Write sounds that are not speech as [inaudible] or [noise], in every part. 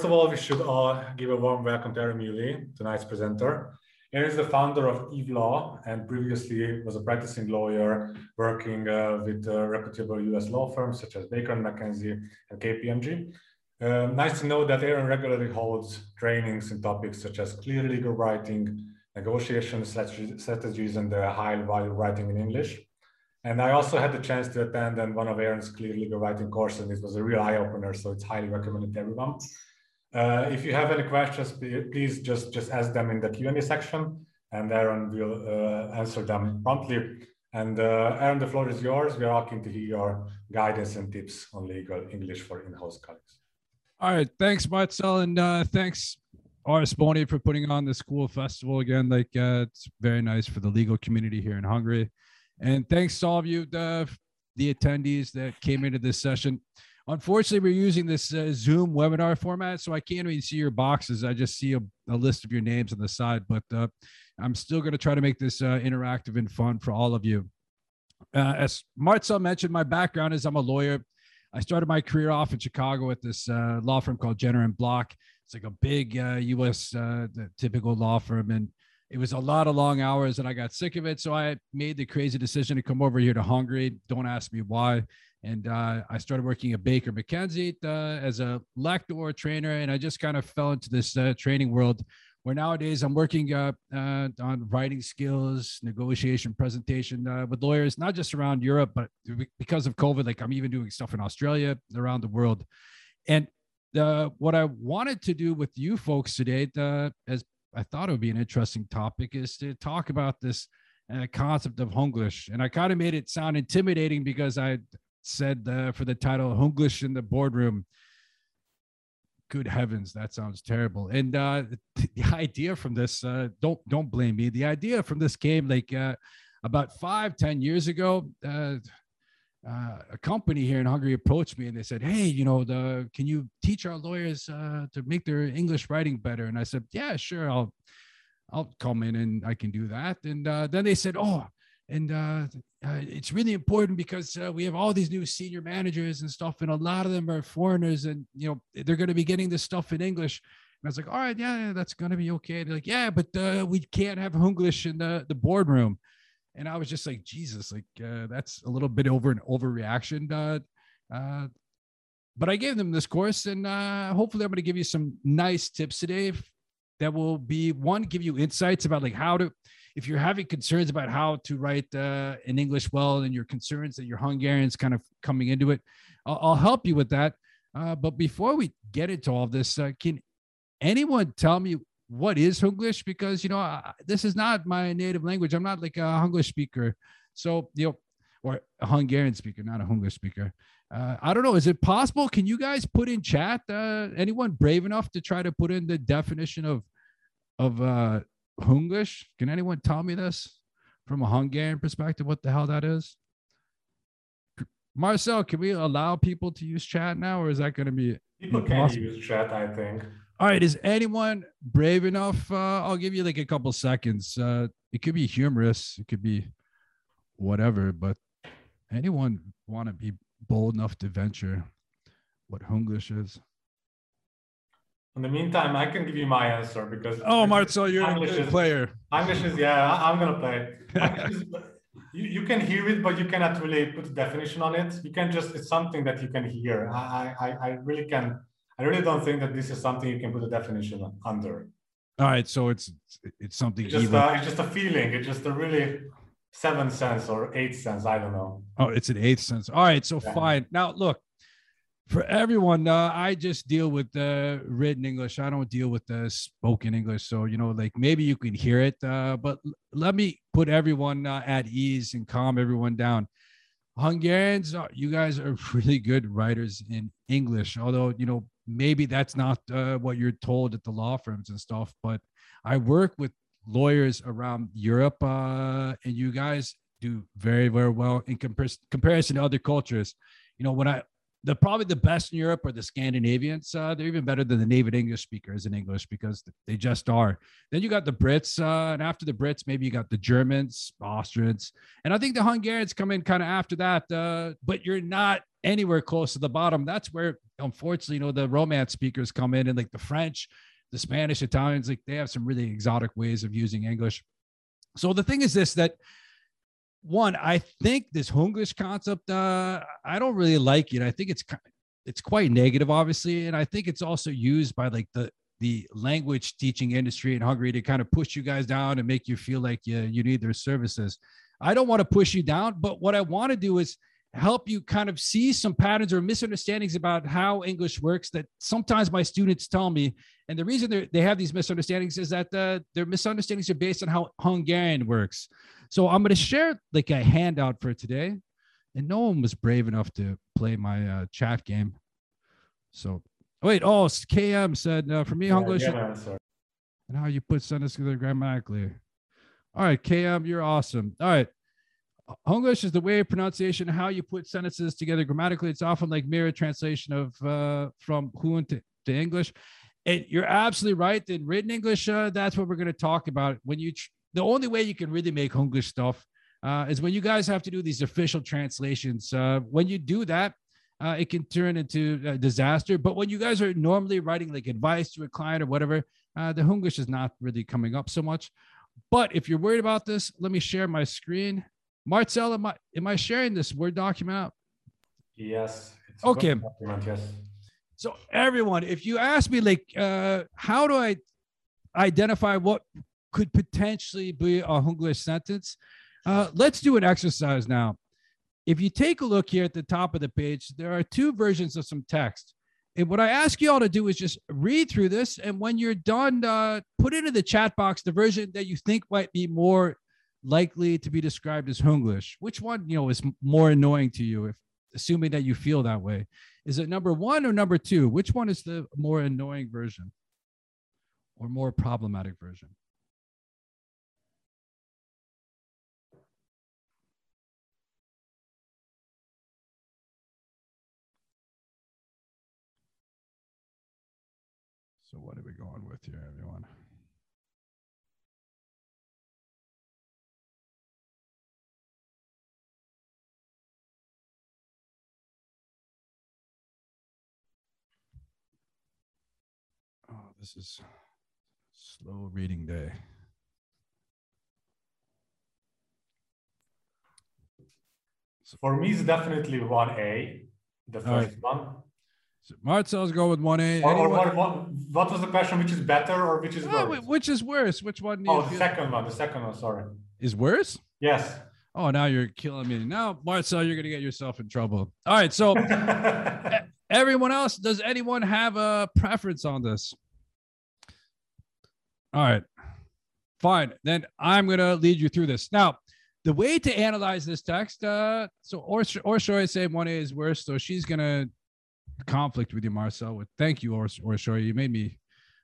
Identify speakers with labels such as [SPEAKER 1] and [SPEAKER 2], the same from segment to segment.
[SPEAKER 1] first of all, we should all give a warm welcome to Aaron Muley, tonight's presenter. Aaron is the founder of Eve Law and previously was a practicing lawyer working uh, with uh, reputable US law firms such as Baker and McKenzie and KPMG. Uh, nice to know that Aaron regularly holds trainings in topics such as clear legal writing, negotiation strategies, and uh, high value writing in English. And I also had the chance to attend one of Aaron's clear legal writing courses, and it was a real eye opener. So it's highly recommended to everyone. Uh, if you have any questions, please just, just ask them in the Q&A section and Aaron will uh, answer them promptly. And uh, Aaron, the floor is yours. We are keen to hear your guidance and tips on legal English for in-house colleagues.
[SPEAKER 2] All right, thanks, Marcel, and uh, thanks, Ars Boni, for putting on this cool festival again. Like, uh, it's very nice for the legal community here in Hungary. And thanks to all of you, the, the attendees that came into this session. Unfortunately, we're using this uh, Zoom webinar format, so I can't even see your boxes. I just see a, a list of your names on the side, but uh, I'm still going to try to make this uh, interactive and fun for all of you. Uh, as Marcel mentioned, my background is I'm a lawyer. I started my career off in Chicago at this uh, law firm called Jenner and Block. It's like a big U.S. Uh, typical law firm, and it was a lot of long hours and I got sick of it. So I made the crazy decision to come over here to Hungary. Don't ask me why. And uh, I started working at Baker McKenzie uh, as a lector trainer. And I just kind of fell into this uh, training world where nowadays I'm working uh, uh, on writing skills, negotiation, presentation uh, with lawyers, not just around Europe, but because of COVID, like I'm even doing stuff in Australia, around the world. And what I wanted to do with you folks today, as I thought it would be an interesting topic is to talk about this uh, concept of Hunglish. And I kind of made it sound intimidating because I said uh, for the title Hunglish in the boardroom. Good heavens, that sounds terrible. And uh, the, idea from this, uh, don't don't blame me. The idea from this came like uh, about five, ten years ago. Uh, uh, a company here in Hungary approached me and they said, "Hey, you know, the can you teach our lawyers to make their English writing better?" And I said, "Yeah, sure. I'll I'll come in and I can do that." And then they said, "Oh, and uh, uh, it's really important because uh, we have all these new senior managers and stuff, and a lot of them are foreigners, and you know they're going to be getting this stuff in English." And I was like, "All right, yeah, that's going to be okay." They're like, "Yeah, but we can't have English in the the boardroom." and I was just like, Jesus, like uh, that's a little bit over an overreaction. Uh, uh, but I gave them this course, and uh, hopefully, I'm going to give you some nice tips today that will be one give you insights about like how to, if you're having concerns about how to write uh, in English well, and your concerns that your Hungarian's kind of coming into it, I'll, I'll help you with that. Uh, but before we get into all this, uh, can anyone tell me what is Hunglish because you know I, this is not my native language. I'm not like a Hunglish speaker, so you know, or a Hungarian speaker, not a Hunglish speaker. Uh, I don't know. Is it possible? Can you guys put in chat? Uh, anyone brave enough to try to put in the definition of of uh, Hunglish? Can anyone tell me this from a Hungarian perspective? What the hell that is? Marcel, can we allow people to use chat now, or is that going to be
[SPEAKER 1] people can use chat? I think.
[SPEAKER 2] All right, is anyone brave enough? Uh, I'll give you like a couple seconds. Uh, it could be humorous, it could be whatever, but anyone want to be bold enough to venture what Hunglish is?
[SPEAKER 1] In the meantime, I can give you my answer because
[SPEAKER 2] oh, Marcel, you're English a good is, player.
[SPEAKER 1] English is yeah, I'm gonna play. [laughs] is, you, you can hear it, but you cannot really put a definition on it. You can just it's something that you can hear. I I, I really can I really don't think that this is something you can put a definition under.
[SPEAKER 2] All right, so it's it's something
[SPEAKER 1] it's just, a, it's just a feeling. It's just a really seventh sense or eighth sense. I don't know.
[SPEAKER 2] Oh, it's an eighth sense. All right, so yeah. fine. Now look, for everyone, uh, I just deal with the written English. I don't deal with the spoken English. So you know, like maybe you can hear it, uh, but let me put everyone uh, at ease and calm everyone down. Hungarians, you guys are [laughs] really good writers in English, although you know maybe that's not uh, what you're told at the law firms and stuff. But I work with lawyers around Europe, uh, and you guys do very, very well in compar- comparison to other cultures. You know, when I the probably the best in Europe are the Scandinavians. Uh, they're even better than the native English speakers in English because they just are. Then you got the Brits, uh, and after the Brits, maybe you got the Germans, Austrians, and I think the Hungarians come in kind of after that. Uh, but you're not anywhere close to the bottom. That's where, unfortunately, you know, the Romance speakers come in, and like the French, the Spanish, Italians, like they have some really exotic ways of using English. So the thing is this that one, I think this Hunglish concept, uh, I don't really like it. I think it's it's quite negative, obviously, and I think it's also used by like the the language teaching industry in Hungary to kind of push you guys down and make you feel like you, you need their services. I don't want to push you down, but what I want to do is help you kind of see some patterns or misunderstandings about how English works that sometimes my students tell me. And the reason they have these misunderstandings is that uh, their misunderstandings are based on how Hungarian works. So I'm going to share like a handout for today. And no one was brave enough to play my uh, chat game. So wait, oh, KM said uh, for me, yeah, English. Yeah, and how you put sentences together grammatically. All right, KM, you're awesome. All right. English is the way of pronunciation, how you put sentences together grammatically. It's often like mirror translation of uh, from Hun to, to English. And you're absolutely right. In written English, uh, that's what we're going to talk about. When you, tr- the only way you can really make English stuff uh, is when you guys have to do these official translations. Uh, when you do that, uh, it can turn into a disaster. But when you guys are normally writing like advice to a client or whatever, uh, the English is not really coming up so much. But if you're worried about this, let me share my screen. Marcel, am I, am I sharing this Word document out?
[SPEAKER 1] Yes.
[SPEAKER 2] okay. Document, yes. So everyone, if you ask me like, uh, how do I identify what could potentially be a Hunglish sentence? Uh, let's do an exercise now. If you take a look here at the top of the page, there are two versions of some text. And what I ask you all to do is just read through this. And when you're done, uh, put into the chat box the version that you think might be more likely to be described as Hunglish. Which one, you know, is more annoying to you if assuming that you feel that way? Is it number one or number two? Which one is the more annoying version or more problematic version? So what are we this is slow reading day.
[SPEAKER 1] So for me, it's definitely 1A, the first right. one.
[SPEAKER 2] So Marcel's go with 1A.
[SPEAKER 1] Or, or what, what, what, was the question? Which is better or which is oh, worse?
[SPEAKER 2] Which is worse? Which one?
[SPEAKER 1] Oh, the second one. The second one, sorry.
[SPEAKER 2] Is worse?
[SPEAKER 1] Yes.
[SPEAKER 2] Oh, now you're killing me. Now, Marcel, you're going to get yourself in trouble. All right. So, [laughs] everyone else, does anyone have a preference on this? All right. Fine. Then I'm going to lead you through this. Now, the way to analyze this text, uh, so or or should I say one is worse? So she's gonna conflict with you, Marcel. Thank you, or or you made me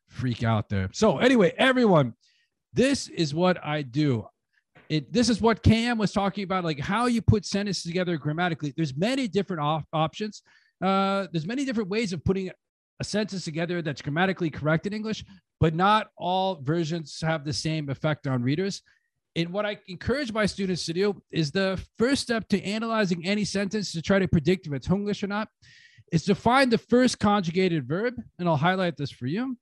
[SPEAKER 2] freak out there. So anyway, everyone, this is what I do. It this is what Cam was talking about, like how you put sentences together grammatically. There's many different op- options. Uh, there's many different ways of putting a sentence together that's grammatically correct in English, but not all versions have the same effect on readers. And what I encourage my students to do is the first step to analyzing any sentence to try to predict if it's English or not is to find the first conjugated verb, and I'll highlight this for you.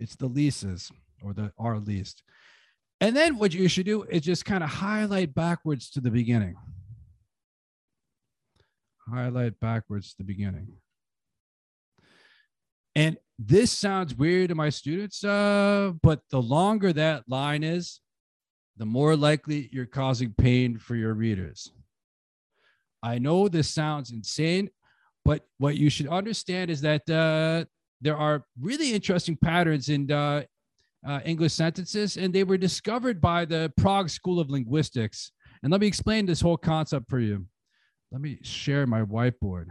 [SPEAKER 2] It's the leases or the are least. And then what you should do is just kind of highlight backwards to the beginning. Highlight backwards the beginning. And this sounds weird to my students, uh, but the longer that line is, the more likely you're causing pain for your readers. I know this sounds insane, but what you should understand is that uh, there are really interesting patterns in uh, uh, English sentences, and they were discovered by the Prague School of Linguistics. And let me explain this whole concept for you. Let me share my whiteboard.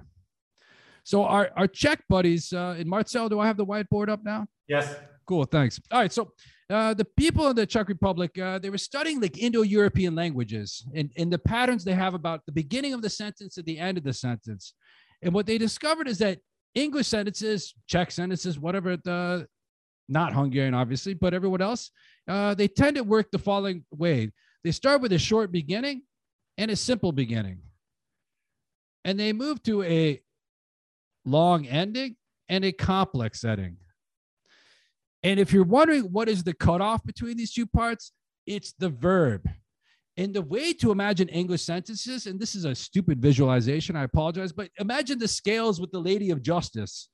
[SPEAKER 2] So our, our Czech buddies, uh, and Marcel, do I have the whiteboard up now?
[SPEAKER 1] Yes.
[SPEAKER 2] cool. Thanks. All right. So uh, the people in the Czech Republic, uh, they were studying like Indo-European languages and, and the patterns they have about the beginning of the sentence at the end of the sentence. And what they discovered is that English sentences, Czech sentences, whatever the, not Hungarian, obviously, but everyone else, uh, they tend to work the following way. They start with a short beginning and a simple beginning. And they move to a long ending and a complex setting. And if you're wondering what is the cutoff between these two parts, it's the verb. And the way to imagine English sentences, and this is a stupid visualization, I apologize, but imagine the scales with the Lady of Justice.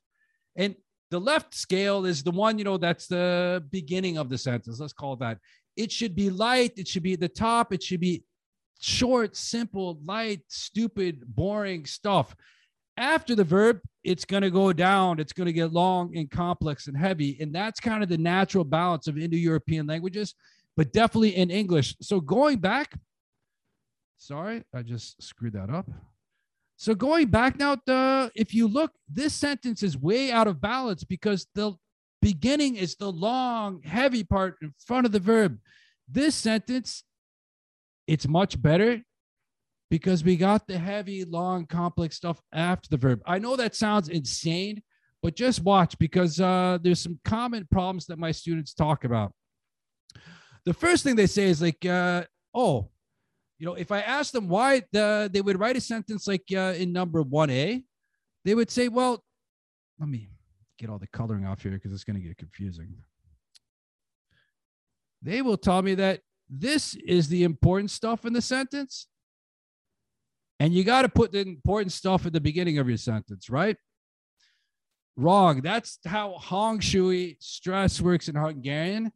[SPEAKER 2] And the left scale is the one, you know, that's the beginning of the sentence. Let's call that. It should be light. It should be at the top. It should be short, simple, light, stupid, boring stuff. After the verb, it's going to go down. It's going to get long and complex and heavy. And that's kind of the natural balance of Indo European languages, but definitely in English. So going back, sorry, I just screwed that up. So going back now, the, if you look, this sentence is way out of balance because the beginning is the long, heavy part in front of the verb. This sentence, it's much better because we got the heavy, long, complex stuff after the verb. I know that sounds insane, but just watch because uh, there's some common problems that my students talk about. The first thing they say is like, uh, oh, you know, if I ask them why the, they would write a sentence like uh, in number 1A, they would say, well, let me get all the coloring off here because it's going to get confusing. They will tell me that this is the important stuff in the sentence and you got to put the important stuff at the beginning of your sentence, right? Wrong. That's how hangsúly stress works in Hungarian.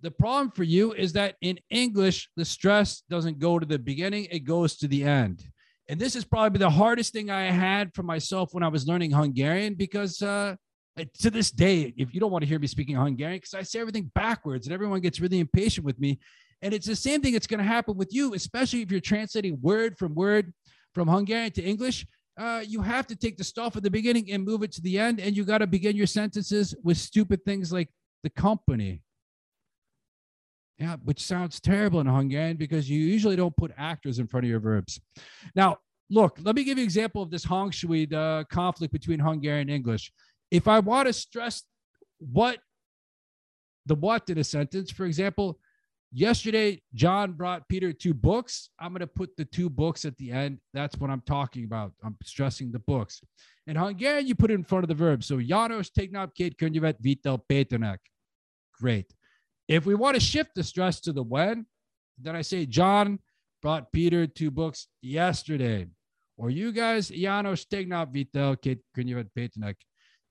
[SPEAKER 2] The problem for you is that in English, the stress doesn't go to the beginning, it goes to the end. And this is probably the hardest thing I had for myself when I was learning Hungarian because uh, to this day, if you don't want to hear me speaking Hungarian, because I say everything backwards and everyone gets really impatient with me. And it's the same thing that's going to happen with you, especially if you're translating word from word from Hungarian to English, uh, you have to take the stuff at the beginning and move it to the end. And you got to begin your sentences with stupid things like the company. Yeah, which sounds terrible in Hungarian because you usually don't put actors in front of your verbs. Now, look, let me give you an example of this hangsúly the conflict between Hungarian and English. If I want to stress what the what in a sentence, for example, Yesterday, John brought Peter two books. I'm going to put the two books at the end. That's what I'm talking about. I'm stressing the books. In Hungarian, you put it in front of the verb. So Janos tegnap két könyvet vitel Péternek. Great. If we want to shift the stress to the when, then I say John brought Peter two books yesterday. Or you guys, Janos tegnap vitel könyvet Péternek.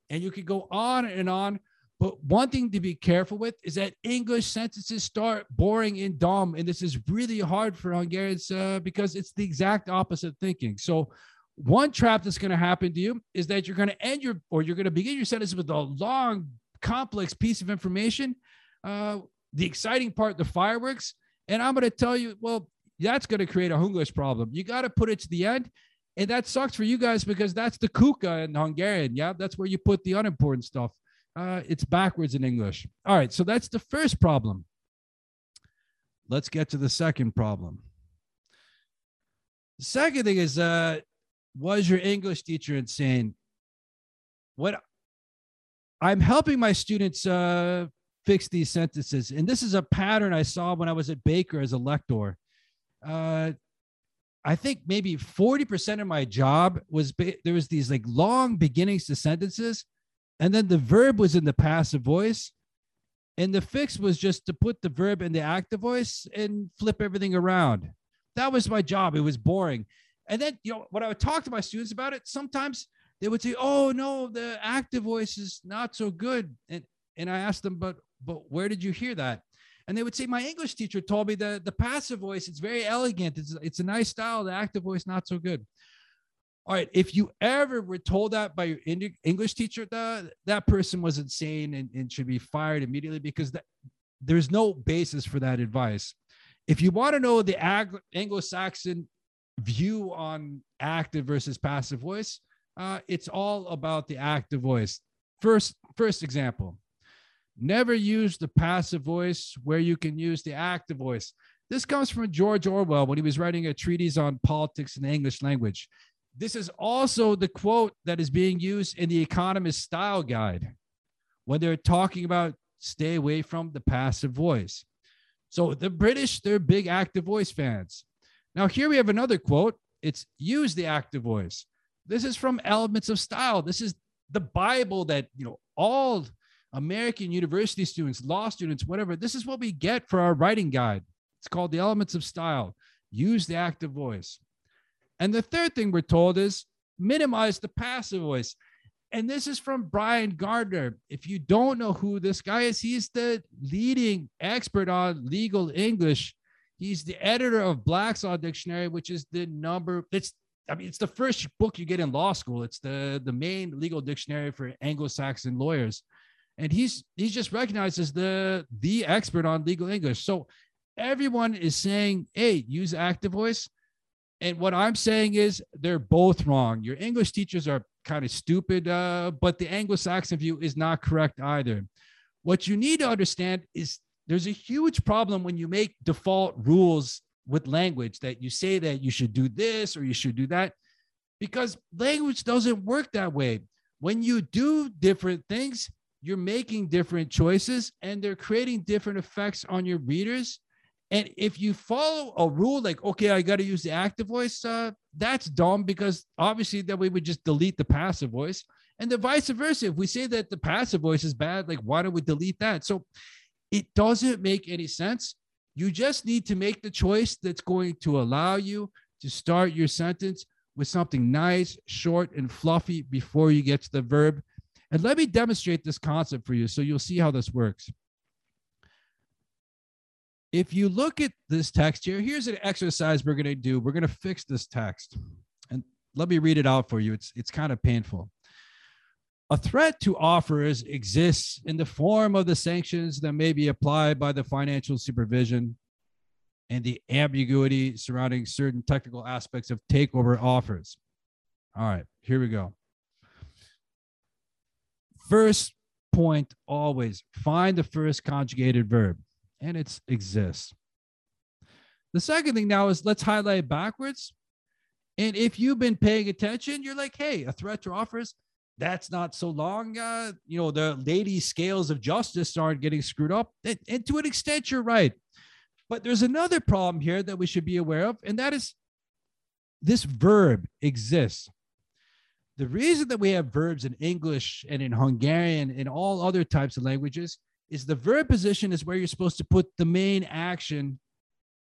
[SPEAKER 2] And you can go on and on but one thing to be careful with is that English sentences start boring and dumb. And this is really hard for Hungarians uh, because it's the exact opposite thinking. So, one trap that's going to happen to you is that you're going to end your or you're going to begin your sentence with a long, complex piece of information. Uh, the exciting part, the fireworks. And I'm going to tell you, well, that's going to create a Hunglish problem. You got to put it to the end. And that sucks for you guys because that's the kuka in Hungarian. Yeah. That's where you put the unimportant stuff. Uh, it's backwards in English. All right, so that's the first problem. Let's get to the second problem. The second thing is, uh, was your English teacher insane? What I'm helping my students uh, fix these sentences, and this is a pattern I saw when I was at Baker as a lector. Uh, I think maybe 40% of my job was ba- there was these like long beginnings to sentences and then the verb was in the passive voice. And the fix was just to put the verb in the active voice and flip everything around. That was my job. It was boring. And then, you know, when I would talk to my students about it, sometimes they would say, Oh, no, the active voice is not so good. And and I asked them, but but where did you hear that? And they would say, My English teacher told me that the passive voice, it's very elegant. It's, it's a nice style. The active voice, not so good. All right, if you ever were told that by your English teacher, that that person was insane and, and should be fired immediately because that, there's no basis for that advice. If you want to know the Anglo-Saxon view on active versus passive voice, uh, it's all about the active voice. First, first example. Never use the passive voice where you can use the active voice. This comes from George Orwell when he was writing a treatise on politics in the English language. This is also the quote that is being used in the Economist Style Guide when they're talking about stay away from the passive voice. So the British, they're big active voice fans. Now, here we have another quote. It's use the active voice. This is from Elements of Style. This is the Bible that, you know, all American university students, law students, whatever, this is what we get for our writing guide. It's called the Elements of Style. Use the active voice. And the third thing we're told is minimize the passive voice. And this is from Bryan Garner. If you don't know who this guy is, he's the leading expert on legal English. He's the editor of Black's Law Dictionary, which is the number. It's I mean, it's the first book you get in law school. It's the the main legal dictionary for Anglo-Saxon lawyers, and he's he's just recognized as the the expert on legal English. So everyone is saying, "Hey, use active voice." And what I'm saying is they're both wrong. Your English teachers are kind of stupid, uh, but the Anglo Saxon view is not correct either. What you need to understand is there's a huge problem when you make default rules with language that you say that you should do this or you should do that, because language doesn't work that way. When you do different things, you're making different choices and they're creating different effects on your readers and if you follow a rule like, okay, I got to use the active voice, uh, that's dumb because obviously then we would just delete the passive voice. And the vice versa. If we say that the passive voice is bad, like why don't we delete that? So it doesn't make any sense. You just need to make the choice that's going to allow you to start your sentence with something nice, short, and fluffy before you get to the verb. And let me demonstrate this concept for you so you'll see how this works if you look at this text here, here's an exercise we're going to do. We're going to fix this text. And let me read it out for you. It's, it's kind of painful. A threat to offers exists in the form of the sanctions that may be applied by the financial supervision and the ambiguity surrounding certain technical aspects of takeover offers. All right, here we go. First point always find the first conjugated verb and it exists. The second thing now is let's highlight backwards. And if you've been paying attention, you're like, hey, a threat to offers, that's not so long. Uh, you know, the lady scales of justice aren't getting screwed up. And, and to an extent, you're right. But there's another problem here that we should be aware of, and that is this verb exists. The reason that we have verbs in English and in Hungarian and all other types of languages is the verb position is where you're supposed to put the main action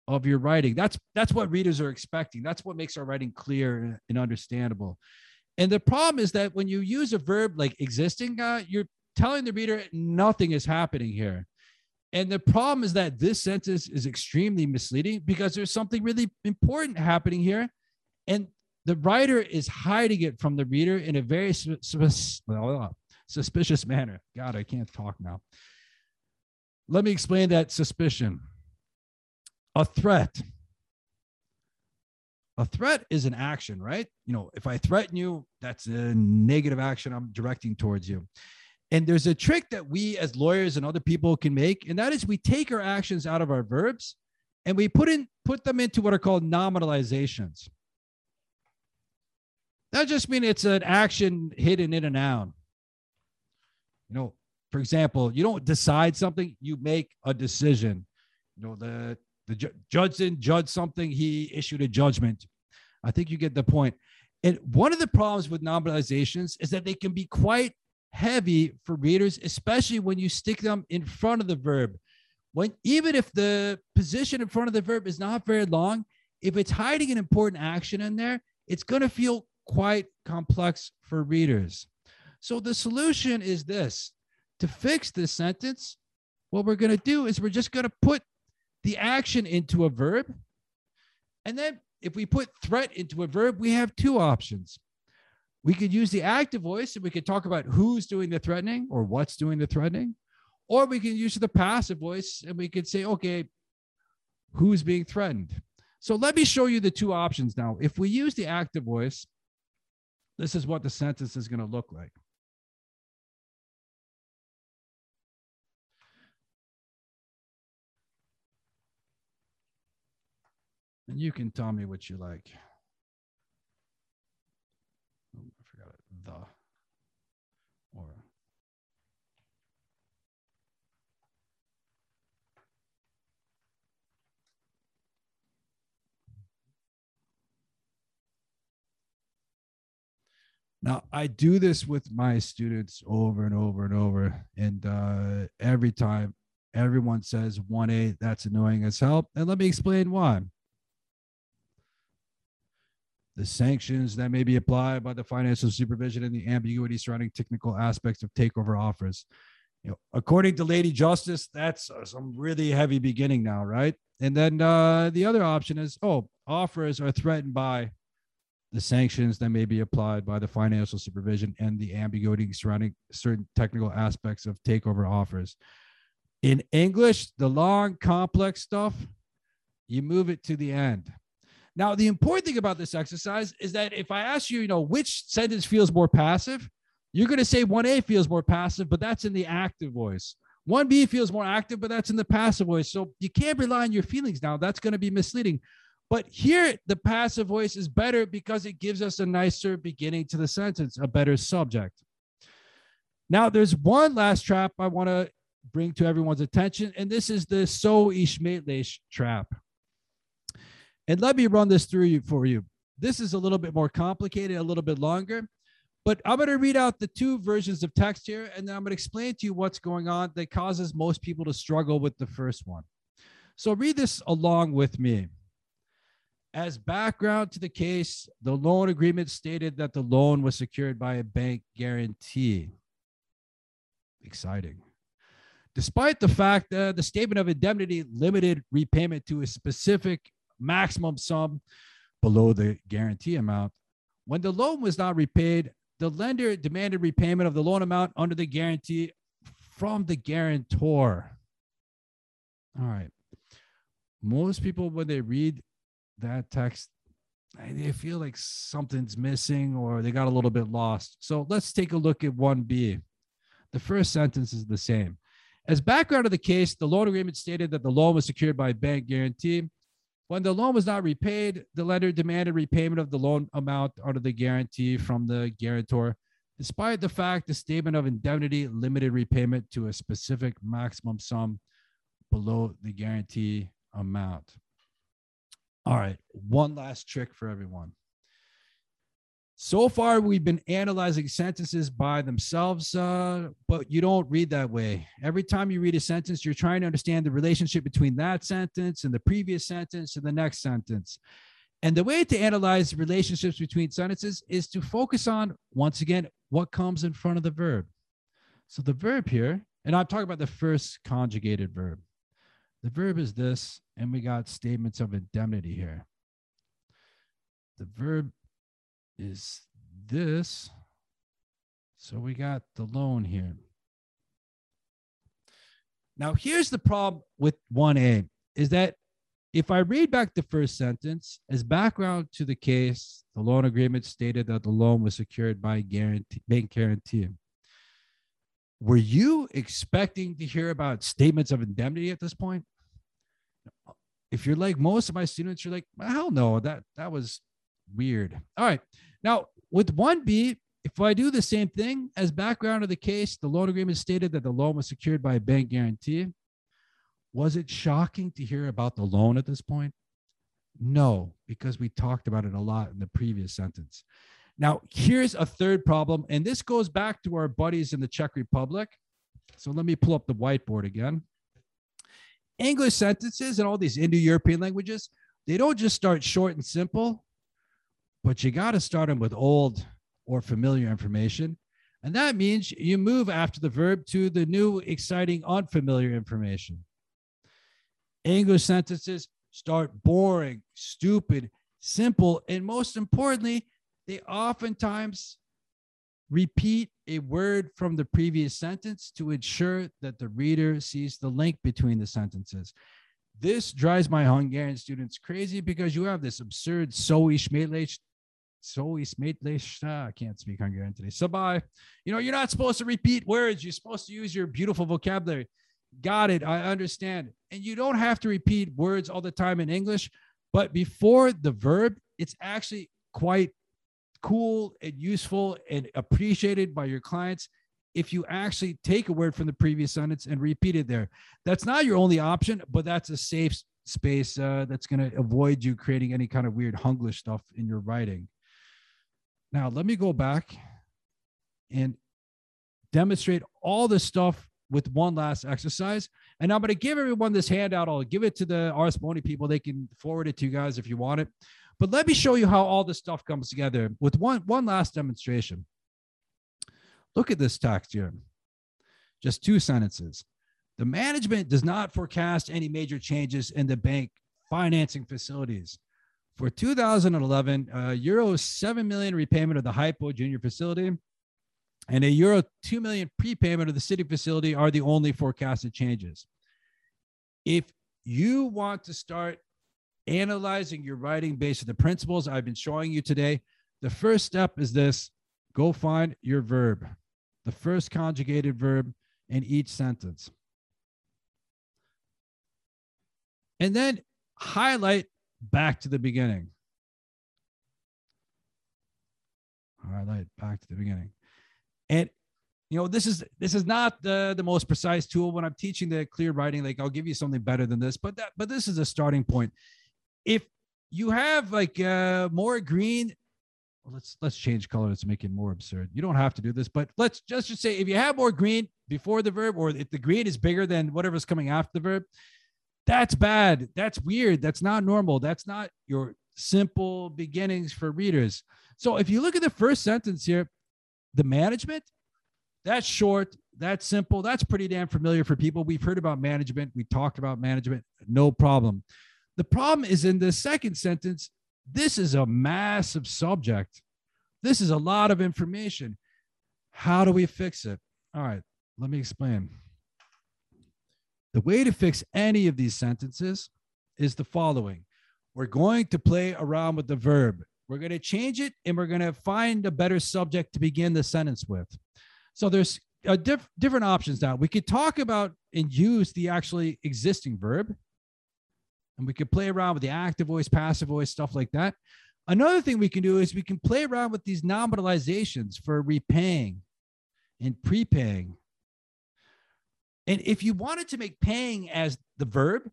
[SPEAKER 2] of your writing. That's that's what readers are expecting. That's what makes our writing clear and understandable. And the problem is that when you use a verb like existing, uh, you're telling the reader nothing is happening here. And the problem is that this sentence is extremely misleading because there's something really important happening here. And the writer is hiding it from the reader in a very suspicious manner. God, I can't talk now. Let me explain that suspicion. A threat. A threat is an action, right? You know, if I threaten you, that's a negative action I'm directing towards you. And there's a trick that we as lawyers and other people can make, and that is we take our actions out of our verbs and we put in put them into what are called nominalizations. That just means it's an action hidden in a noun. You know, for example, you don't decide something, you make a decision. You know, the the ju- judge didn't judge something, he issued a judgment. I think you get the point. And one of the problems with nominalizations is that they can be quite heavy for readers, especially when you stick them in front of the verb. When even if the position in front of the verb is not very long, if it's hiding an important action in there, it's going to feel quite complex for readers. So the solution is this to fix this sentence, what we're going to do is we're just going to put the action into a verb. And then if we put threat into a verb, we have two options. We could use the active voice and we could talk about who's doing the threatening or what's doing the threatening. Or we can use the passive voice and we could say, okay, who's being threatened? So let me show you the two options now. If we use the active voice, this is what the sentence is going to look like. And you can tell me what you like. Oh, I forgot it. The or Now, I do this with my students over and over and over. And uh, every time everyone says 1A, that's annoying as hell. And let me explain why. The sanctions that may be applied by the financial supervision and the ambiguity surrounding technical aspects of takeover offers. You know, according to Lady Justice, that's uh, some really heavy beginning now, right? And then uh, the other option is, oh, offers are threatened by the sanctions that may be applied by the financial supervision and the ambiguity surrounding certain technical aspects of takeover offers. In English, the long, complex stuff, you move it to the end. Now, the important thing about this exercise is that if I ask you, you know, which sentence feels more passive, you're going to say 1A feels more passive, but that's in the active voice. 1B feels more active, but that's in the passive voice. So you can't rely on your feelings now. That's going to be misleading. But here, the passive voice is better because it gives us a nicer beginning to the sentence, a better subject. Now, there's one last trap I want to bring to everyone's attention, and this is the szóismétlés trap. And let me run this through you for you. This is a little bit more complicated, a little bit longer, but I'm going to read out the two versions of text here, and then I'm going to explain to you what's going on that causes most people to struggle with the first one. So read this along with me. As background to the case, the loan agreement stated that the loan was secured by a bank guarantee. Exciting. Despite the fact that the statement of indemnity limited repayment to a specific maximum sum below the guarantee amount, when the loan was not repaid, the lender demanded repayment of the loan amount under the guarantee from the guarantor. All right. Most people, when they read that text they feel like something's missing or they got a little bit lost. So let's take a look at 1B. The first sentence is the same. As background of the case, the loan agreement stated that the loan was secured by bank guarantee. When the loan was not repaid, the lender demanded repayment of the loan amount under the guarantee from the guarantor, despite the fact the statement of indemnity limited repayment to a specific maximum sum below the guarantee amount. All right, one last trick for everyone. So far, we've been analyzing sentences by themselves, uh, but you don't read that way. Every time you read a sentence, you're trying to understand the relationship between that sentence and the previous sentence and the next sentence. And the way to analyze relationships between sentences is to focus on, once again, what comes in front of the verb. So the verb here, and I'm talking about the first conjugated verb. The verb is this, and we got statements of indemnity here. The verb is this. So we got the loan here. Now, here's the problem with 1A is that if I read back the first sentence, as background to the case, the loan agreement stated that the loan was secured by guarantee, bank guarantee. Were you expecting to hear about statements of indemnity at this point? if you're like most of my students, you're like, hell no, that that was weird. All right. Now with 1B, if I do the same thing as background of the case, the loan agreement stated that the loan was secured by a bank guarantee. Was it shocking to hear about the loan at this point? No, because we talked about it a lot in the previous sentence. Now, here's a third problem, and this goes back to our buddies in the Czech Republic. So let me pull up the whiteboard again. English sentences and all these Indo European languages, they don't just start short and simple, but you got to start them with old or familiar information. And that means you move after the verb to the new, exciting, unfamiliar information. English sentences start boring, stupid, simple, and most importantly, they oftentimes repeat a word from the previous sentence to ensure that the reader sees the link between the sentences. This drives my Hungarian students crazy because you have this absurd szóismétlés, szóismétlés. Ah, I can't speak Hungarian today. Sabay. You know, you're not supposed to repeat words. You're supposed to use your beautiful vocabulary. Got it. I understand. And you don't have to repeat words all the time in English, But before the verb, it's actually quite cool and useful and appreciated by your clients if you actually take a word from the previous sentence and repeat it there. That's not your only option, but that's a safe space uh, that's going to avoid you creating any kind of weird Hunglish stuff in your writing. Now, let me go back and demonstrate all this stuff with one last exercise. And I'm going to give everyone this handout. I'll give it to the Ars Boni people. They can forward it to you guys if you want it. But let me show you how all this stuff comes together with one, one last demonstration. Look at this text here. Just two sentences. The management does not forecast any major changes in the bank financing facilities. For 2011, uh, Euro 7 million repayment of the Hypo Junior facility and a Euro 2 million prepayment of the city facility are the only forecasted changes. If you want to start analyzing your writing based on the principles I've been showing you today, the first step is this go find your verb, the first conjugated verb in each sentence. And then highlight back to the beginning. All right, back to the beginning. And you know, this is this is not the the most precise tool when I'm teaching the clear writing. Like I'll give you something better than this, but that but this is a starting point. If you have like uh more green, well, let's let's change color. Let's make it more absurd. You don't have to do this, but let's just just say if you have more green before the verb, or if the green is bigger than whatever's coming after the verb, that's bad. That's weird. That's not normal. That's not your simple beginnings for readers. So if you look at the first sentence here, the management, that's short, that's simple, that's pretty damn familiar for people. We've heard about management, we talked about management, no problem. The problem is in the second sentence, this is a massive subject. This is a lot of information. How do we fix it? All right, let me explain. The way to fix any of these sentences is the following we're going to play around with the verb. We're going to change it and we're going to find a better subject to begin the sentence with. So there's a diff- different options now. We could talk about and use the actually existing verb, and we could play around with the active voice, passive voice, stuff like that. Another thing we can do is we can play around with these nominalizations for repaying and prepaying. And if you wanted to make paying as the verb,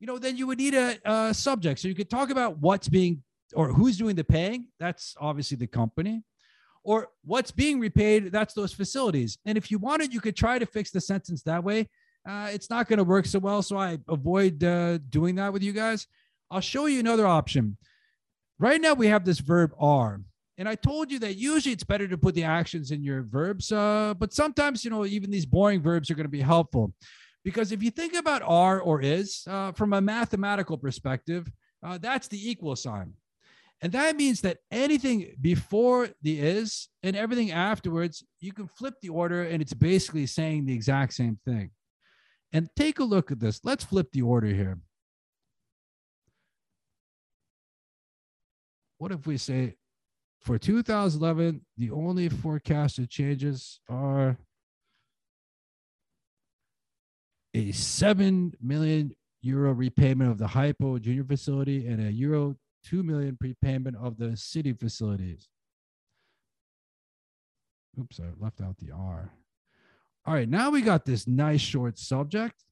[SPEAKER 2] you know, then you would need a, a subject. So you could talk about what's being or who's doing the paying. That's obviously the company. Or what's being repaid. That's those facilities. And if you wanted, you could try to fix the sentence that way. Uh, it's not going to work so well. So I avoid uh, doing that with you guys. I'll show you another option. Right now, we have this verb are. And I told you that usually it's better to put the actions in your verbs, uh, but sometimes, you know, even these boring verbs are going to be helpful. Because if you think about are or is uh, from a mathematical perspective, uh, that's the equal sign. And that means that anything before the is and everything afterwards, you can flip the order and it's basically saying the exact same thing. And take a look at this. Let's flip the order here. What if we say for 2011, the only forecasted changes are a 7 million euro repayment of the hypo junior facility and a euro 2 million prepayment of the city facilities. Oops, I left out the R. All right, now we got this nice short subject.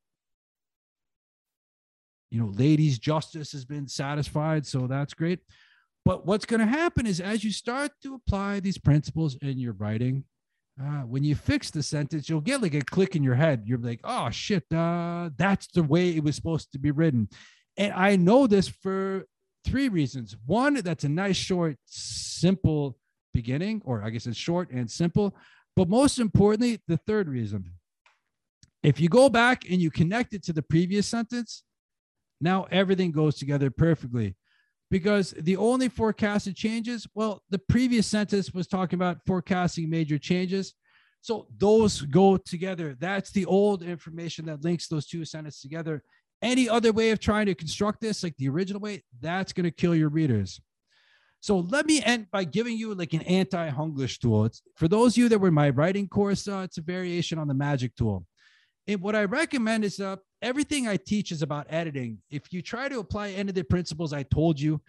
[SPEAKER 2] You know, ladies' justice has been satisfied, so that's great. But what's going to happen is as you start to apply these principles in your writing, uh, when you fix the sentence, you'll get like a click in your head. You're like, oh shit, uh, that's the way it was supposed to be written. And I know this for three reasons. One, that's a nice, short, simple beginning, or I guess it's short and simple. But most importantly, the third reason if you go back and you connect it to the previous sentence, now everything goes together perfectly because the only forecasted changes, well, the previous sentence was talking about forecasting major changes. So those go together. That's the old information that links those two sentences together. Any other way of trying to construct this, like the original way, that's going to kill your readers. So let me end by giving you like an anti-Hunglish tool. It's for those of you that were in my writing course. Uh, it's a variation on the magic tool. And what I recommend is uh, everything I teach is about editing. If you try to apply any of the principles I told you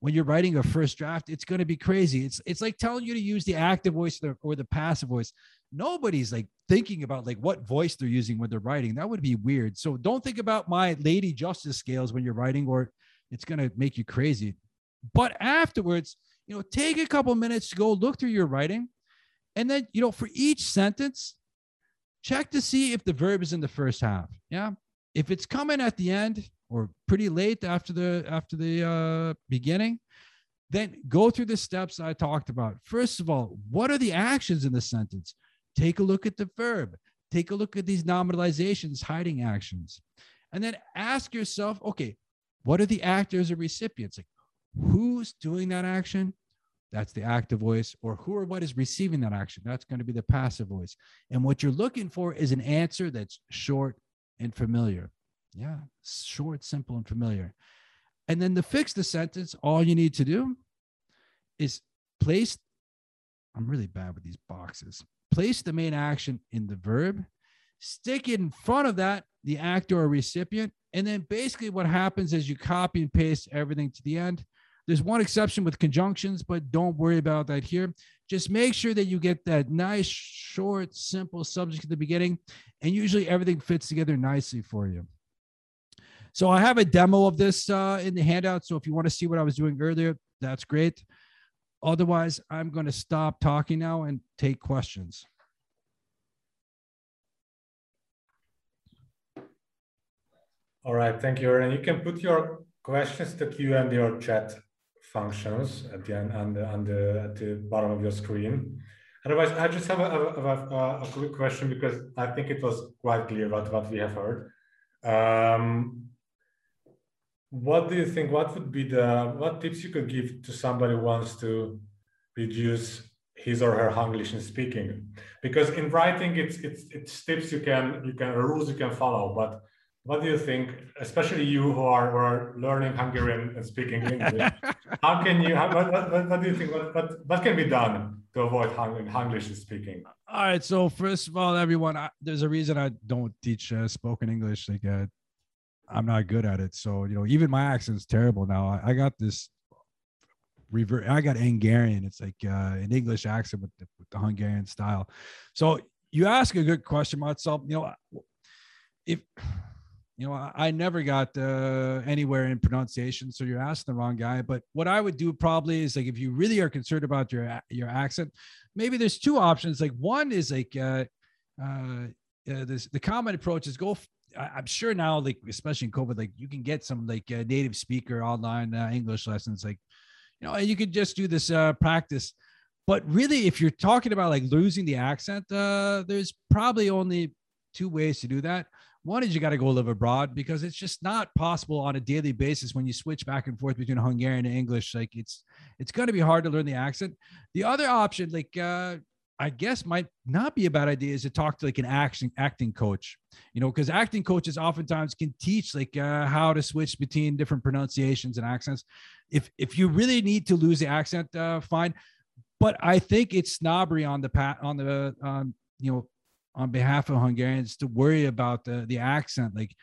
[SPEAKER 2] when you're writing a first draft, it's going to be crazy. It's it's like telling you to use the active voice or the, or the passive voice. Nobody's like thinking about like what voice they're using when they're writing. That would be weird. So don't think about my lady justice scales when you're writing, or it's going to make you crazy. But afterwards, you know, take a couple minutes to go look through your writing, and then you know, for each sentence, check to see if the verb is in the first half. Yeah, if it's coming at the end, or pretty late after the after the uh, beginning, then go through the steps I talked about. First of all, what are the actions in the sentence? Take a look at the verb. Take a look at these nominalizations, hiding actions. And then ask yourself, okay, what are the actors or recipients? Like who's doing that action? That's the active voice. Or who or what is receiving that action? That's going to be the passive voice. And what you're looking for is an answer that's short and familiar. Yeah, short, simple, and familiar. And then to fix the sentence, all you need to do is place, I'm really bad with these boxes. Place the main action in the verb, stick it in front of that, the actor or recipient. And then basically what happens is you copy and paste everything to the end. There's one exception with conjunctions, but don't worry about that here. Just make sure that you get that nice, short, simple subject at the beginning, and usually everything fits together nicely for you. So I have a demo of this uh, in the handout. So if you want to see what I was doing earlier, that's great. Otherwise, I'm going to stop talking now and take questions.
[SPEAKER 1] All right, thank you. And you can put your questions to Q and your chat functions at the end and, the, at the bottom of your screen. Otherwise, I just have a, a, a, a, quick question because I think it was quite clear about what we have heard. Um, what do you think what would be the what tips you could give to somebody who wants to reduce his or her Hunglish in speaking because in writing it's it's it's tips you can you can rules you can follow but what do you think especially you who are, who are learning Hungarian and speaking English [laughs] how can you how, what, what, what, do you think what, what, what can be done to avoid Hunglish in speaking
[SPEAKER 2] all right so first of all everyone I, there's a reason I don't teach uh, spoken English like uh, I'm not good at it. So, you know, even my accent's terrible now. I, I got this revert, I got Hungarian. It's like uh, an English accent with the, with the Hungarian style. So you ask a good question, myself. You know, if you know, I, I never got uh, anywhere in pronunciation, so you're asking the wrong guy. But what I would do probably is like if you really are concerned about your your accent, maybe there's two options. Like one is like uh, uh, this, the common approach is go I, am sure now, like especially in COVID, like you can get some like uh, native speaker online uh, English lessons, like you know, and you could just do this uh, practice. But really, if you're talking about like losing the accent, uh, there's probably only two ways to do that. One is you got to go live abroad because it's just not possible on a daily basis when you switch back and forth between Hungarian and English. Like it's it's going to be hard to learn the accent. The other option, like uh, I guess might not be a bad idea is to talk to like an acting acting coach, you know, because acting coaches oftentimes can teach like uh, how to switch between different pronunciations and accents. If if you really need to lose the accent, uh, fine. But I think it's snobbery on the pat on the um, you know on behalf of Hungarians to worry about the the accent. Like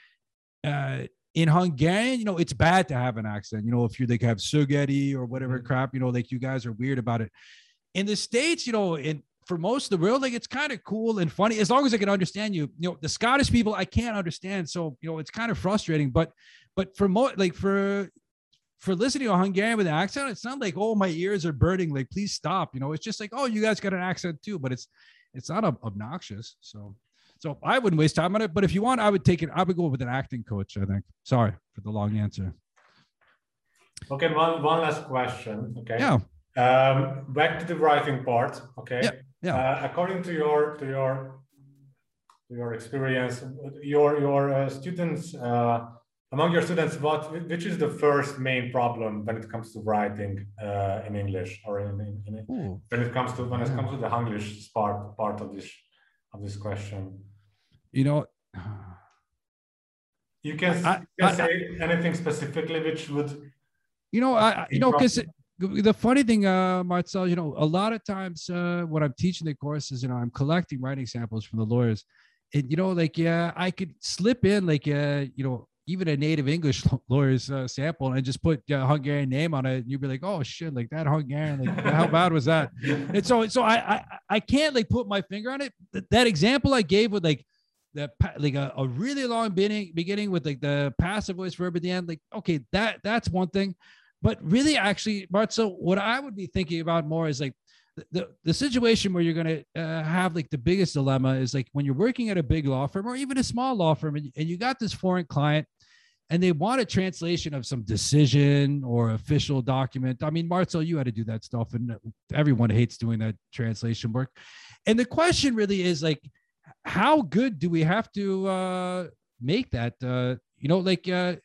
[SPEAKER 2] uh, in Hungarian, you know, it's bad to have an accent. You know, if you like have Sugeti or whatever mm-hmm. crap, you know, like you guys are weird about it in the states you know in for most of the world, like it's kind of cool and funny as long as I can understand you. You know, the Scottish people I can't understand, so you know it's kind of frustrating. But but for mo like for for listening to a Hungarian with an accent, it's not like oh my ears are burning. Like please stop. You know, it's just like oh you guys got an accent too, but it's it's not obnoxious. So so I wouldn't waste time on it. But if you want, I would take it. I would go with an acting coach. I think. Sorry for the long answer.
[SPEAKER 1] Okay, one one last question. Okay.
[SPEAKER 2] Yeah.
[SPEAKER 1] Um, back to the writing part. Okay.
[SPEAKER 2] Yeah. Yeah.
[SPEAKER 1] Uh, according to your to your to your experience, your your uh, students uh, among your students, what which is the first main problem when it comes to writing uh, in English or in, in, in when it comes to when it comes to the English part part of this of this question?
[SPEAKER 2] You know.
[SPEAKER 1] You can, I, you can I, say I, anything specifically which would.
[SPEAKER 2] You know, I you know because the funny thing, uh, Marcel, you know, a lot of times uh, when I'm teaching the courses, you know, I'm collecting writing samples from the lawyers, and you know, like yeah, I could slip in like uh, you know, even a native English [laughs] lawyer's uh, sample and just put uh, Hungarian name on it, and you'd be like, oh shit, like that Hungarian, like [laughs] how bad was that? And so, so I, I, I can't like put my finger on it. That example I gave with like the like a, a really long beginning, beginning with like the passive voice verb at the end, like okay, that that's one thing. But really, actually, so what I would be thinking about more is like the, the situation where you're going to uh, have like the biggest dilemma is like when you're working at a big law firm or even a small law firm and, and you got this foreign client and they want a translation of some decision or official document. I mean, Marcel, you had to do that stuff, and everyone hates doing that translation work. And the question really is like, how good do we have to uh, make that? Uh, you know, like uh,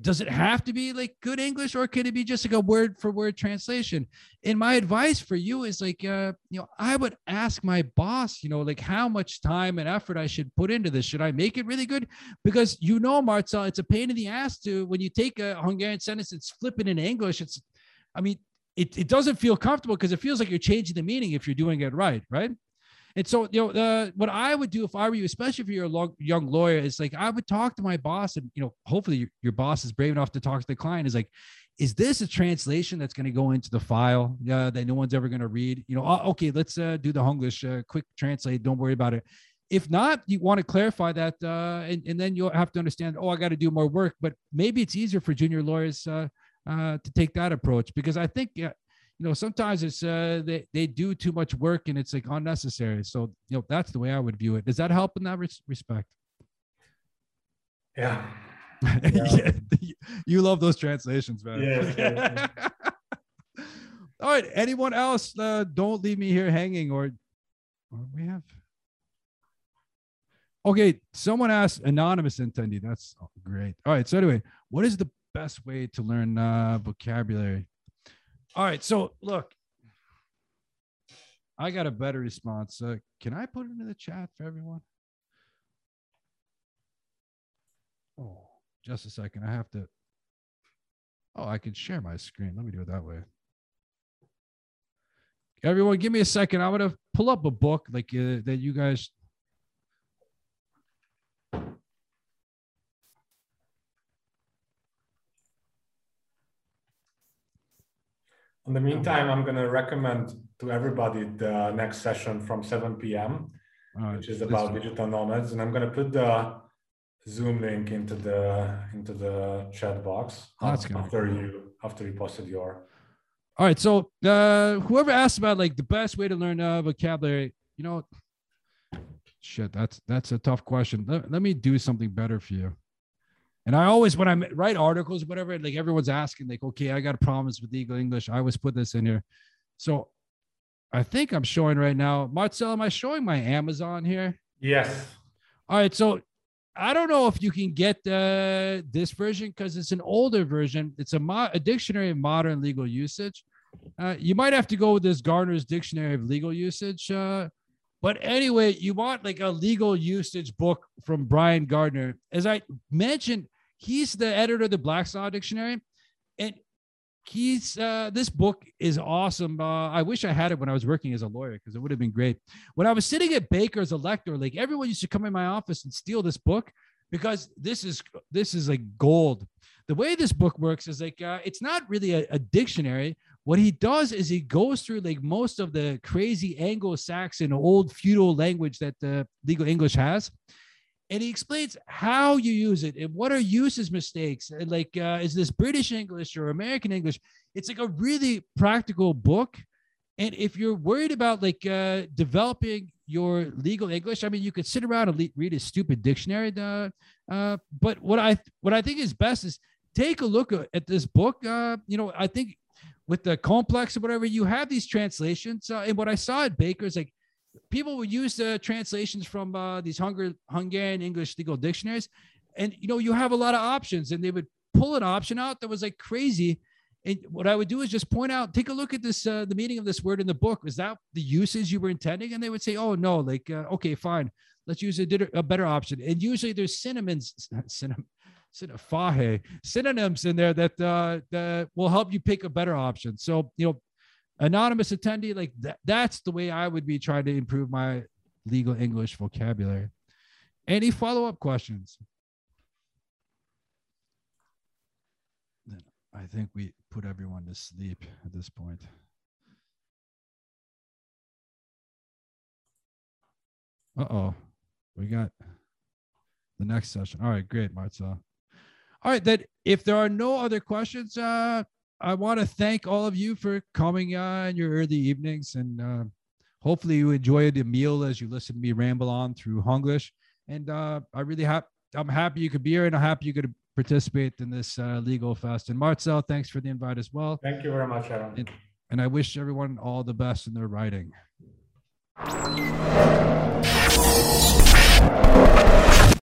[SPEAKER 2] does it have to be like good english or could it be just like a word for word translation? And my advice for you is like uh you know i would ask my boss you know like how much time and effort i should put into this. Should i make it really good? Because you know marcel it's a pain in the ass to when you take a hungarian sentence it's flipping in english it's i mean it, it doesn't feel comfortable because it feels like you're changing the meaning if you're doing it right right and so, you know, what I would do if I were you, especially if you're a long, young lawyer, is like I would talk to my boss, and you know, hopefully your, your boss is brave enough to talk to the client. Is like, is this a translation that's going to go into the file uh, that no one's ever going to read? You know, oh, okay, let's uh, do the Hunglish uh, quick translate. Don't worry about it. If not, you want to clarify that, uh, and, and then you'll have to understand. Oh, I got to do more work. But maybe it's easier for junior lawyers uh, uh, to take that approach because I think you know, sometimes it's uh they, they do too much work and it's like unnecessary. So, you know, that's the way I would view it. Does that help in that res- respect?
[SPEAKER 1] Yeah. [laughs]
[SPEAKER 2] yeah. [laughs] you love those translations, man.
[SPEAKER 1] Yeah. yeah,
[SPEAKER 2] yeah. [laughs] All right. Anyone else? Uh, don't leave me here hanging or, or we have. Okay. Someone asked anonymous attendee. That's great. All right. So anyway, what is the best way to learn uh, vocabulary? All right. So look, I got a better response. Uh, can I put it in the chat for everyone? Oh, just a second. I have to. Oh, I can share my screen. Let me do it that way. Everyone, give me a second. I'm gonna pull up a book like uh, that you guys
[SPEAKER 1] In the meantime, I'm going to recommend to everybody the next session from 7 p.m., right. which is about digital nomads, and I'm going to put the Zoom link into the into the chat box oh, after you after you posted your.
[SPEAKER 2] All right, so uh, whoever asked about like the best way to learn uh, vocabulary, you know, shit, that's that's a tough question. Let, let me do something better for you. And I always, when I write articles, whatever, like everyone's asking, like, okay, I got a promise with legal English. I always put this in here. So I think I'm showing right now. Marcel, am I showing my Amazon here?
[SPEAKER 1] Yes.
[SPEAKER 2] All right. So I don't know if you can get uh, this version because it's an older version. It's a, mo- a dictionary of modern legal usage. Uh, you might have to go with this Garner's Dictionary of Legal Usage. Uh, but anyway, you want like a legal usage book from Bryan Garner. As I mentioned, he's the editor of the Black's Law Dictionary, and he's uh, this book is awesome. Uh, I wish I had it when I was working as a lawyer because it would have been great. When I was sitting at Baker as a lector, like everyone used to come in my office and steal this book because this is this is like gold. The way this book works is like uh, it's not really a, a dictionary. What he does is he goes through like most of the crazy Anglo-Saxon old feudal language that the legal English has, and he explains how you use it and what are uses mistakes. And like uh, is this british english or american english? It's like a really practical book. And if you're worried about like uh, developing your legal english i mean you could sit around and le- read a stupid dictionary uh, uh, but what i what i think is best is take a look at this book. Uh, you know i think with the complex or whatever you have these translations. Uh, and what i saw at baker's like people would use the translations from uh, these Hungar- Hungarian English legal dictionaries, and you know you have a lot of options, and they would pull an option out that was like crazy. And what I would do is just point out, take a look at this, uh, the meaning of this word in the book. Is that the uses you were intending? And they would say, oh no, like uh, okay, fine, let's use a, a better option. And usually there's synonyms, [laughs] synonym, synonyms in there that uh, that will help you pick a better option. So you know, anonymous attendee like that, that's the way i would be trying to improve my legal english vocabulary Any follow up questions? I think we put everyone to sleep at this point. Uh oh, we got the next session. All right, great, Marcel. All right, then if there are no other questions, uh, I want to thank all of you for coming on your early evenings, and uh, hopefully you enjoyed the meal as you listen to me ramble on through Hunglish. And uh, I really have, I'm happy you could be here, and I'm happy you could participate in this uh, legal fest. And Marcel, thanks for the invite as well.
[SPEAKER 1] Thank you very much, Aaron.
[SPEAKER 2] And, and I wish everyone all the best in their writing.